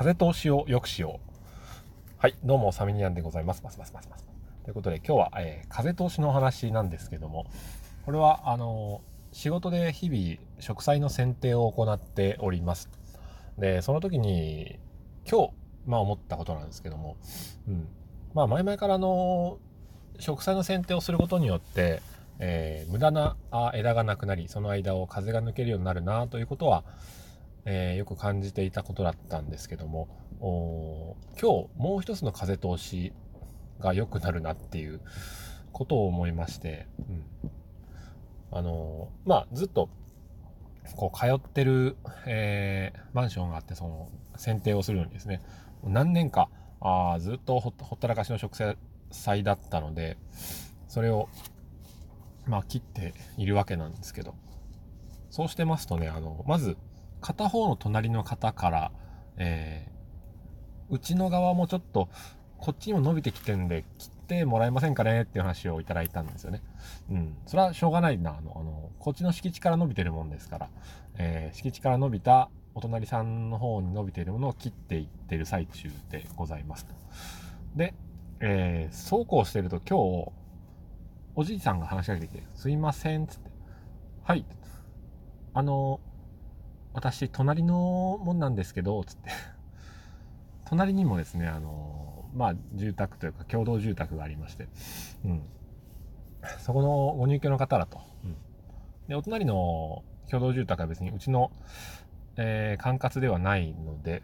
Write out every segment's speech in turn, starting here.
風通しを良くしよう。はい、どうも、サミニアンでございます。ますますますます。ということで、今日は、えー、風通しのお話なんですけども、これは、あのー、仕事で日々、植栽の剪定を行っております。で、その時に、今日、まあ思ったことなんですけども、うん。まあ、前々からの、植栽の剪定をすることによって、えー、無駄な枝がなくなり、その間を風が抜けるようになるなということは、えー、よく感じていたことだったんですけども今日もう一つの風通しが良くなるなっていうことを思いまして、うん、あのまあずっとこう通ってる、えー、マンションがあってその剪定をするのにですね何年かあずっとほったらかしの植栽だったのでそれをまあ切っているわけなんですけどそうしてますとねあのまず片方の隣の方から、えー、うちの側もちょっと、こっちにも伸びてきてんで、切ってもらえませんかねっていう話をいただいたんですよね。うん。それはしょうがないな。あの、あのこっちの敷地から伸びてるもんですから、えー、敷地から伸びたお隣さんの方に伸びているものを切っていってる最中でございますと。で、えー、そうこうしてると今日、おじいさんが話しかけてきて、すいません、つって。はい。あの、私、隣のもんなんですけど、つって。隣にもですね、あの、まあ、住宅というか、共同住宅がありまして、うん。そこのご入居の方だと。うん。で、お隣の共同住宅は別にうちの、えー、管轄ではないので、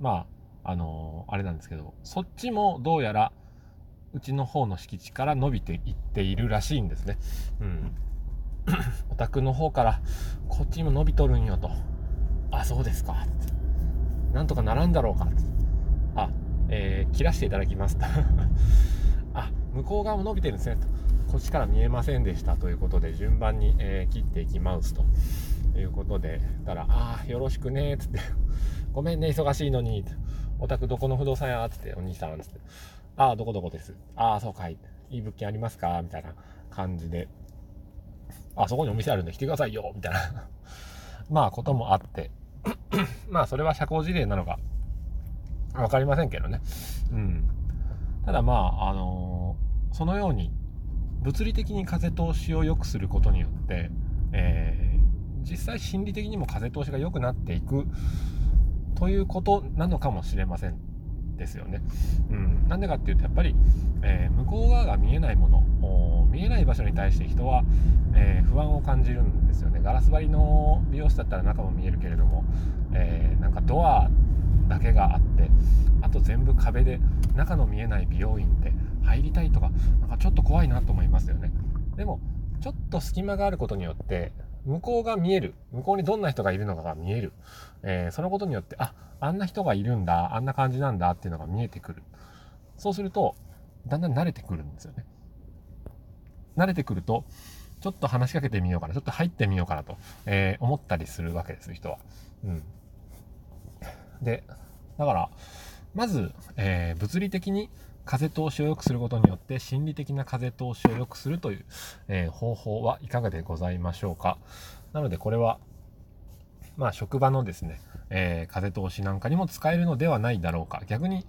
まあ、あのー、あれなんですけど、そっちもどうやら、うちの方の敷地から伸びていっているらしいんですね。うん。お宅の方からこっちにも伸びとるんよと。あ、そうですか。なんとかならんだろうか。あ、えー、切らしていただきますと。あ、向こう側も伸びてるんですねと。こっちから見えませんでしたということで順番に、えー、切っていきますということで、たら、ああ、よろしくね、つって、ごめんね、忙しいのに、お宅どこの不動産やつって、お兄さん、つって、ああ、どこどこです。ああ、そうかい。いい物件ありますか？みたいな感じで、あそこにお店あるんで来てくださいよ。みたいな。まあこともあって。まあそれは社交辞令なのか。分かりませんけどね。うん。ただまああのー、そのように物理的に風通しを良くすることによって、えー、実際心理的にも風通しが良くなっていくということなのかもしれません。ですよね。うん、なんでかっていうとやっぱり、えー、向こう側が見えないもの見えない場所に対して人は、えー、不安を感じるんですよね。ガラス張りの美容室だったら中も見えるけれども、えー、なんかドアだけがあってあと全部壁で中の見えない美容院って入りたいとかなんかちょっと怖いなと思いますよね。でもちょっと隙間があることによって向こうが見える。向こうにどんな人がいるのかが見える、えー、そのことによってああんな人がいるんだ。あんな感じなんだ。っていうのが見えてくる。そうするとだんだん慣れてくるんですよね。慣れてくるとちょっと話しかけてみようかな。ちょっと入ってみようかなと、えー、思ったりするわけです人は。うん。でだからまず、えー、物理的に風通しを良くすることによって心理的な風通しを良くするという、えー、方法はいかがでございましょうか。なのでこれは、まあ、職場のですね、えー、風通しなんかにも使えるのではないだろうか。逆に、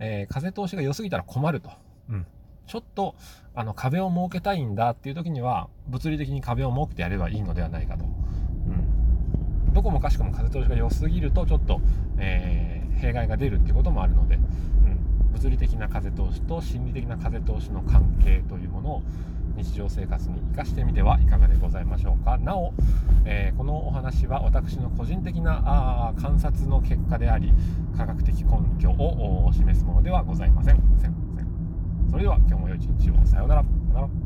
えー、風通しが良すぎたら困ると。うん。ちょっとあの壁を設けたいんだっていう時には物理的に壁を設けてやればいいのではないかと。うん、どこもかしこも風通しが良すぎるとちょっと、えー、弊害が出るっていうこともあるので、うん物理的な風通しと心理的な風通しの関係というものを日常生活に生かしてみてはいかがでございましょうか。なお、えー、このお話は私の個人的なあ観察の結果であり科学的根拠を示すものではございません。それでは今日も良い一日を。さようなら。さようなら。